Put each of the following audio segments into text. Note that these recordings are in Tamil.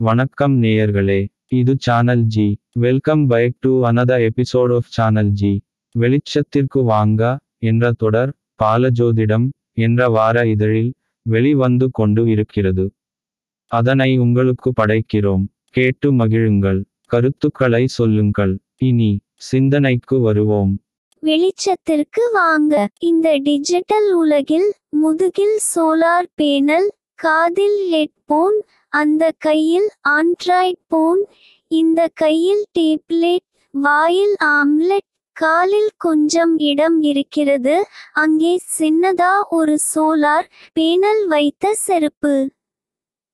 வணக்கம் நேயர்களே இது channel G welcome back to another episode of channel G வெளிச்சத்திற்கு வாங்க என்ற தொடர் பாலஜோதிடம் என்ற வார இதழில் வெளிவந்து கொண்டு இருக்கிறது. அதனை உங்களுக்கு படைக்கிறோம். கேட்டு மகிழுங்கள். கருத்துக்களை சொல்லுங்கள். இனி சிந்தனைக்கு வருவோம். வெளிச்சத்திற்கு வாங்க. இந்த டிஜிட்டல் உலகில் முதுகில் சோலார் பேனல் காதில் ஹெட்போன் அந்த கையில் ஆண்ட்ராய்ட் போன் இந்த கையில் டேப்லெட் வாயில் ஆம்லெட் காலில் கொஞ்சம் இடம் இருக்கிறது. அங்கே சின்னதா ஒரு சோலார் பேனல் வைத்த செருப்பு.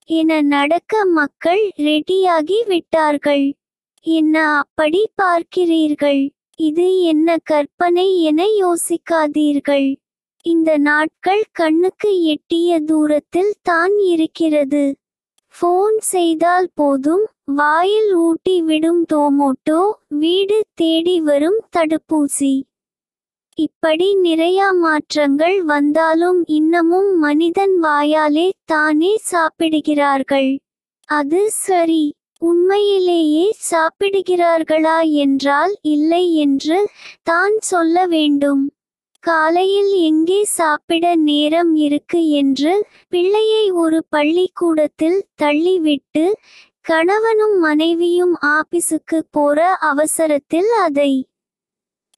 என நடக்க மக்கள் ரெடியாகி விட்டார்கள். என்ன அப்படி பார்க்கிறீர்கள்? இது என்ன கற்பனை என யோசிக்காதீர்கள். இந்த நாட்கள் கண்ணுக்கு எட்டிய தூரத்தில் தான் இருக்கிறது. ஃபோன் செய்தால் போதும். வாயில் ஊட்டி விடும் டோமோட்டோ வீடு தேடி வரும் தடுப்பூசி. இப்படி நிறைய மாற்றங்கள் வந்தாலும் இன்னமும் மனிதன் வாயாலே தானே சாப்பிடுகிறார்கள். அது சரி. உண்மையிலேயே சாப்பிடுகிறார்களா என்றால் இல்லை என்று தான் சொல்ல வேண்டும். காலையில் எங்கே சாப்பிட நேரம் இருக்கு என்று பிள்ளையை ஒரு பள்ளிக்கூடத்தில் தள்ளிவிட்டு கணவனும் மனைவியும் ஆபீஸுக்கு போற அவசரத்தில் அதை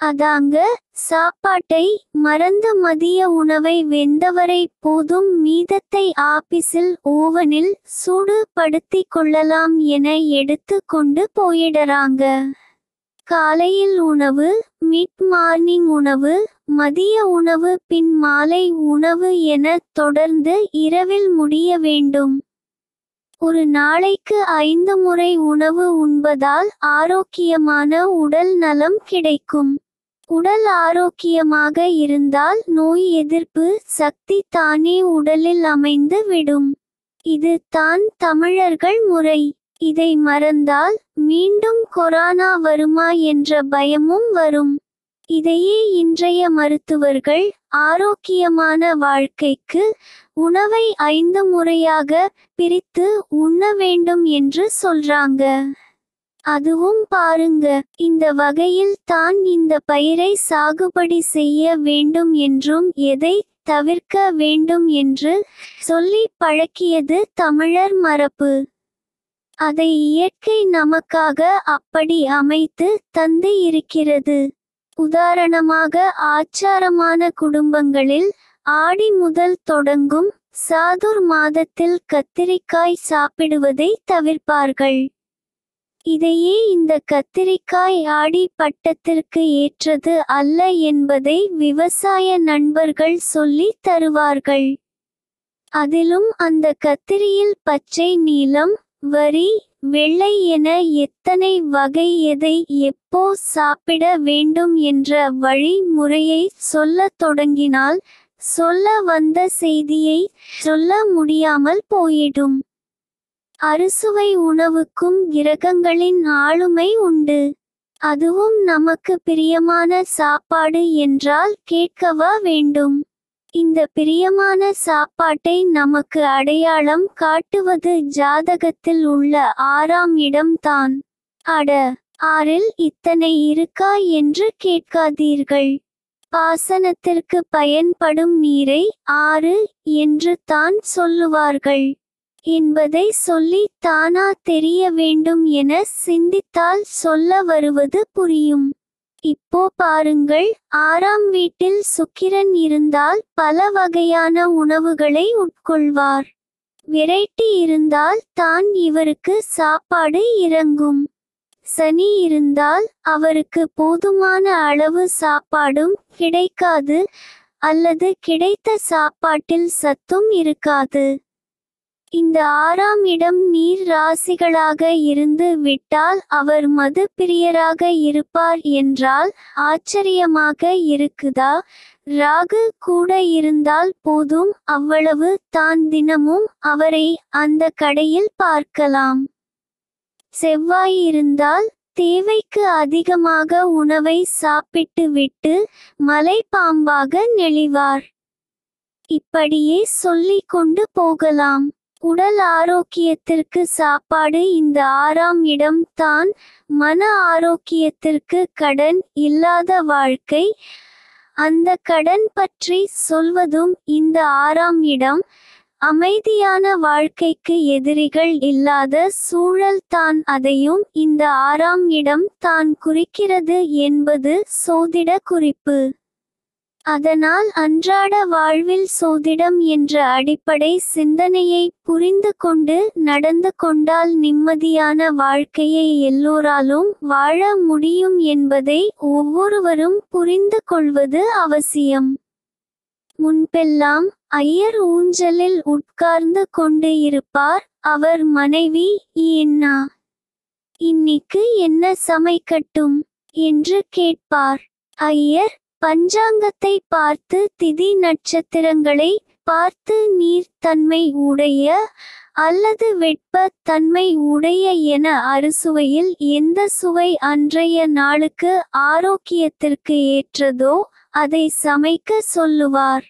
அதாங்க சாப்பாட்டை மறந்து மதிய உணவை வெந்தவரை போதும் மீதத்தை ஆபீஸில் ஓவனில் சூடு படுத்தி கொள்ளலாம் என எடுத்து கொண்டு போயிடறாங்க. காலையில் உணவு மிட் மார்னிங் உணவு மதிய உணவு பின் மாலை உணவு என தொடர்ந்து இரவில் முடிய வேண்டும். ஒரு நாளைக்கு ஐந்து முறை உணவு உண்பதால் ஆரோக்கியமான உடல் நலம் கிடைக்கும். உடல் ஆரோக்கியமாக இருந்தால் நோய் எதிர்ப்பு சக்தி தானே உடலில் அமைந்து விடும். இது தான் தமிழர்கள் முறை. இதை மறந்தால் மீண்டும் கொரோனா வருமா என்ற பயமும் வரும். இதையே இன்றைய மருத்துவர்கள் ஆரோக்கியமான வாழ்க்கைக்கு உணவை ஐந்து முறையாக பிரித்து உண்ண வேண்டும் என்று சொல்றாங்க. அதுவும் பாருங்க இந்த வகையில் தான் இந்த பயிரை சாகுபடி செய்ய வேண்டும் என்றும் எதை தவிர்க்க வேண்டும் என்று சொல்லி பழக்கியது தமிழர் மரபு. அதை இயற்கை நமக்காக அப்படி அமைத்து தந்து இருக்கிறது. உதாரணமாக ஆச்சாரமான குடும்பங்களில் ஆடி முதல் தொடங்கும் சாதுர் மாதத்தில் கத்திரிக்காய் சாப்பிடுவதை தவிர்ப்பார்கள். இதையே இந்த கத்திரிக்காய் ஆடி பட்டத்திற்கு ஏற்றது அல்ல என்பதை விவசாய நண்பர்கள் சொல்லி தருவார்கள். அதிலும் அந்த கத்திரியில் பச்சை நீலம் வரி வெள்ளை என எத்தனை வகை எதை எப்போ சாப்பிட வேண்டும் என்ற வழிமுறையை சொல்லத் தொடங்கினால் சொல்ல வந்த செய்தியை சொல்ல முடியாமல் போயிடும். அறுசுவை உணவுக்கும் கிரகங்களின் ஆளுமை உண்டு. அதுவும் நமக்கு பிரியமான சாப்பாடு என்றால் கேட்கவா வேண்டும். இந்த பிரியமான சாப்பாட்டை நமக்கு அடையாளம் காட்டுவது ஜாதகத்தில் உள்ள ஆறாம் இடம்தான் அட ஆறில் இத்தனை இருக்கா என்று கேட்காதீர்கள். பாசனத்திற்கு பயன்படும் நீரை ஆறு என்று தான் சொல்லுவார்கள். என்பதை சொல்லி தானா தெரிய வேண்டும் என சிந்தித்தால் சொல்ல வருவது புரியும். இப்போ பாருங்கள் ஆறாம் வீட்டில் சுக்கிரன் இருந்தால் பல வகையான உணவுகளை உட்கொள்வார். வெரைட்டி இருந்தால் தான் இவருக்கு சாப்பாடு இறங்கும். சனி இருந்தால் அவருக்கு போதுமான அளவு சாப்பாடும் கிடைக்காது அல்லது கிடைத்த சாப்பாட்டில் சத்தும் இருக்காது. இந்த ஆறாம் இடம் நீர் ராசிகளாக இருந்து விட்டால் அவர் மது பிரியராக இருப்பார் என்றால் ஆச்சரியமாக இருக்குதா? ராகு கூட இருந்தால் போதும் அவ்வளவு தான் தினமும் அவரை அந்த கடையில் பார்க்கலாம். செவ்வாய் இருந்தால் தேவைக்கு அதிகமாக உணவை சாப்பிட்டு விட்டு மலைப்பாம்பாக நெளிவார். இப்படியே சொல்லிக் கொண்டு போகலாம். உடல் ஆரோக்கியத்திற்கு சாப்பாடு இந்த ஆறாம் இடம் தான். மன ஆரோக்கியத்திற்கு கடன் இல்லாத வாழ்க்கை. அந்த கடன் பற்றி சொல்வதும் இந்த ஆறாம் இடம். அமைதியான வாழ்க்கைக்கு எதிரிகள் இல்லாத சூழல் தான் அதையும் இந்த ஆறாம் இடம் தான் குறிக்கிறது என்பது சோதிட குறிப்பு. அதனால் அன்றாட வாழ்வில் சோதிடம் என்ற அடிப்படை சிந்தனையை புரிந்து கொண்டு நடந்து கொண்டால் நிம்மதியான வாழ்க்கையை எல்லோராலும் வாழ முடியும் என்பதை ஒவ்வொருவரும் புரிந்து கொள்வது அவசியம். முன்பெல்லாம் ஐயர் ஊஞ்சலில் உட்கார்ந்து கொண்டு இருப்பார் அவர் மனைவி என்ன இன்னிக்கு என்ன சமைக்கட்டும் என்று கேட்பார். ஐயர் பஞ்சாங்கத்தை பார்த்து திதி நட்சத்திரங்களை பார்த்து நீர் தன்மை உடைய அல்லது வெட்ப தன்மை உடைய என அறுசுவையில் எந்த சுவை அன்றைய நாளுக்கு ஆரோக்கியத்திற்கு ஏற்றதோ அதை சமைக்க சொல்லுவார்.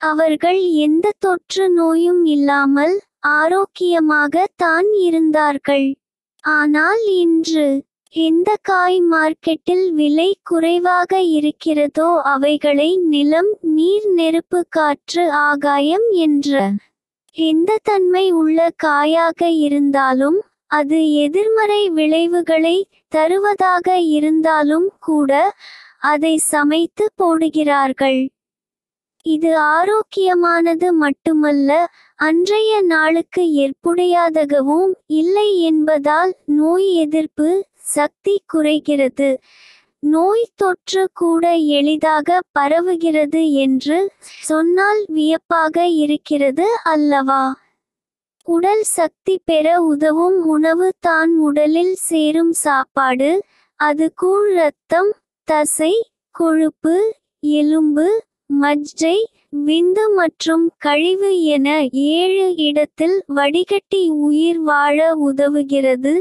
அவர்கள் எந்த தொற்று நோயும் இல்லாமல் ஆரோக்கியமாக தான் இருந்தார்கள். ஆனால் இன்று எந்த காய் மார்க்கெட்டில் விலை குறைவாக இருக்கிறதோ அவைகளை நிலம் நீர் நெருப்பு காற்று ஆகாயம் என்ற எந்த தன்மை உள்ள காயாக இருந்தாலும் அது எதிர்மறை விளைவுகளை தருவதாக இருந்தாலும் கூட அதை சமைத்து போடுகிறார்கள். இது ஆரோக்கியமானது மட்டுமல்ல அன்றைய நாளுக்கு ஏற்புடையாதகவும் இல்லை என்பதால் நோய் எதிர்ப்பு சக்தி குறைகிறது. நோய் தொற்று கூட எளிதாக பரவுகிறது என்று சொன்னால் வியப்பாக இருக்கிறது அல்லவா? உடல் சக்தி பெற உதவும் உணவு தான் உடலில் சேரும் சாப்பாடு. அது கூழ் ரத்தம் தசை கொழுப்பு எலும்பு மஜ்ஜை விந்து மற்றும் கழிவு என ஏழு இடத்தில் வடிகட்டி உயிர் வாழ உதவுகிறது.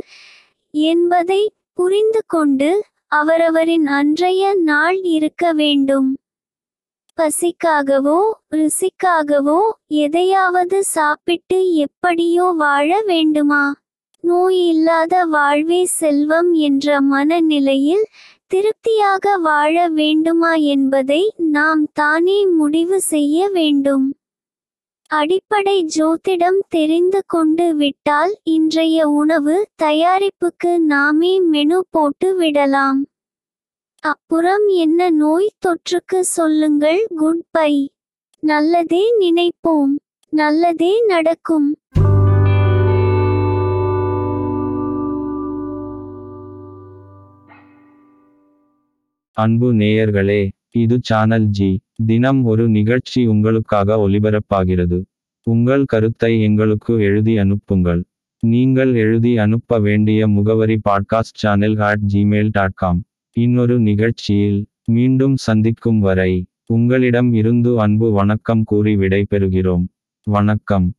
என்பதை புரிந்து கொண்டு அவரவரின் அன்றைய நாள் இருக்க வேண்டும். பசிக்காகவோ ருசிக்காகவோ எதையாவது சாப்பிட்டு எப்படியோ வாழ வேண்டுமா? நோய் இல்லாத வாழ்வே செல்வம் என்ற மனநிலையில் திருப்தியாக வாழ வேண்டுமா என்பதை நாம் தானே முடிவு செய்ய வேண்டும். அடிப்படை ஜோதிடம் தெரிந்து கொண்டு விட்டால் இன்றைய உணவு தயாரிப்புக்கு நாமே மெனு போட்டு விடலாம். அப்புறம் என்ன நோய் தொற்றுக்கு சொல்லுங்கள் குட் பை. நல்லதே நினைப்போம் நல்லதே நடக்கும். அன்பு நேயர்களே இது சேனல் ஜி தினம் ஒரு நிகழ்ச்சி உங்களுக்காக ஒலிபரப்பாகிறது உங்கள் கருத்தை எங்களுக்கு எழுதி அனுப்புங்கள். நீங்கள் எழுதி அனுப்ப வேண்டிய முகவரி podcast channel at Gmail dot com இன்னொரு நிகழ்ச்சியில் மீண்டும் சந்திக்கும் வரை உங்களிடம் இருந்து அன்பு வணக்கம் கூறி விடைபெறுகிறோம். வணக்கம்.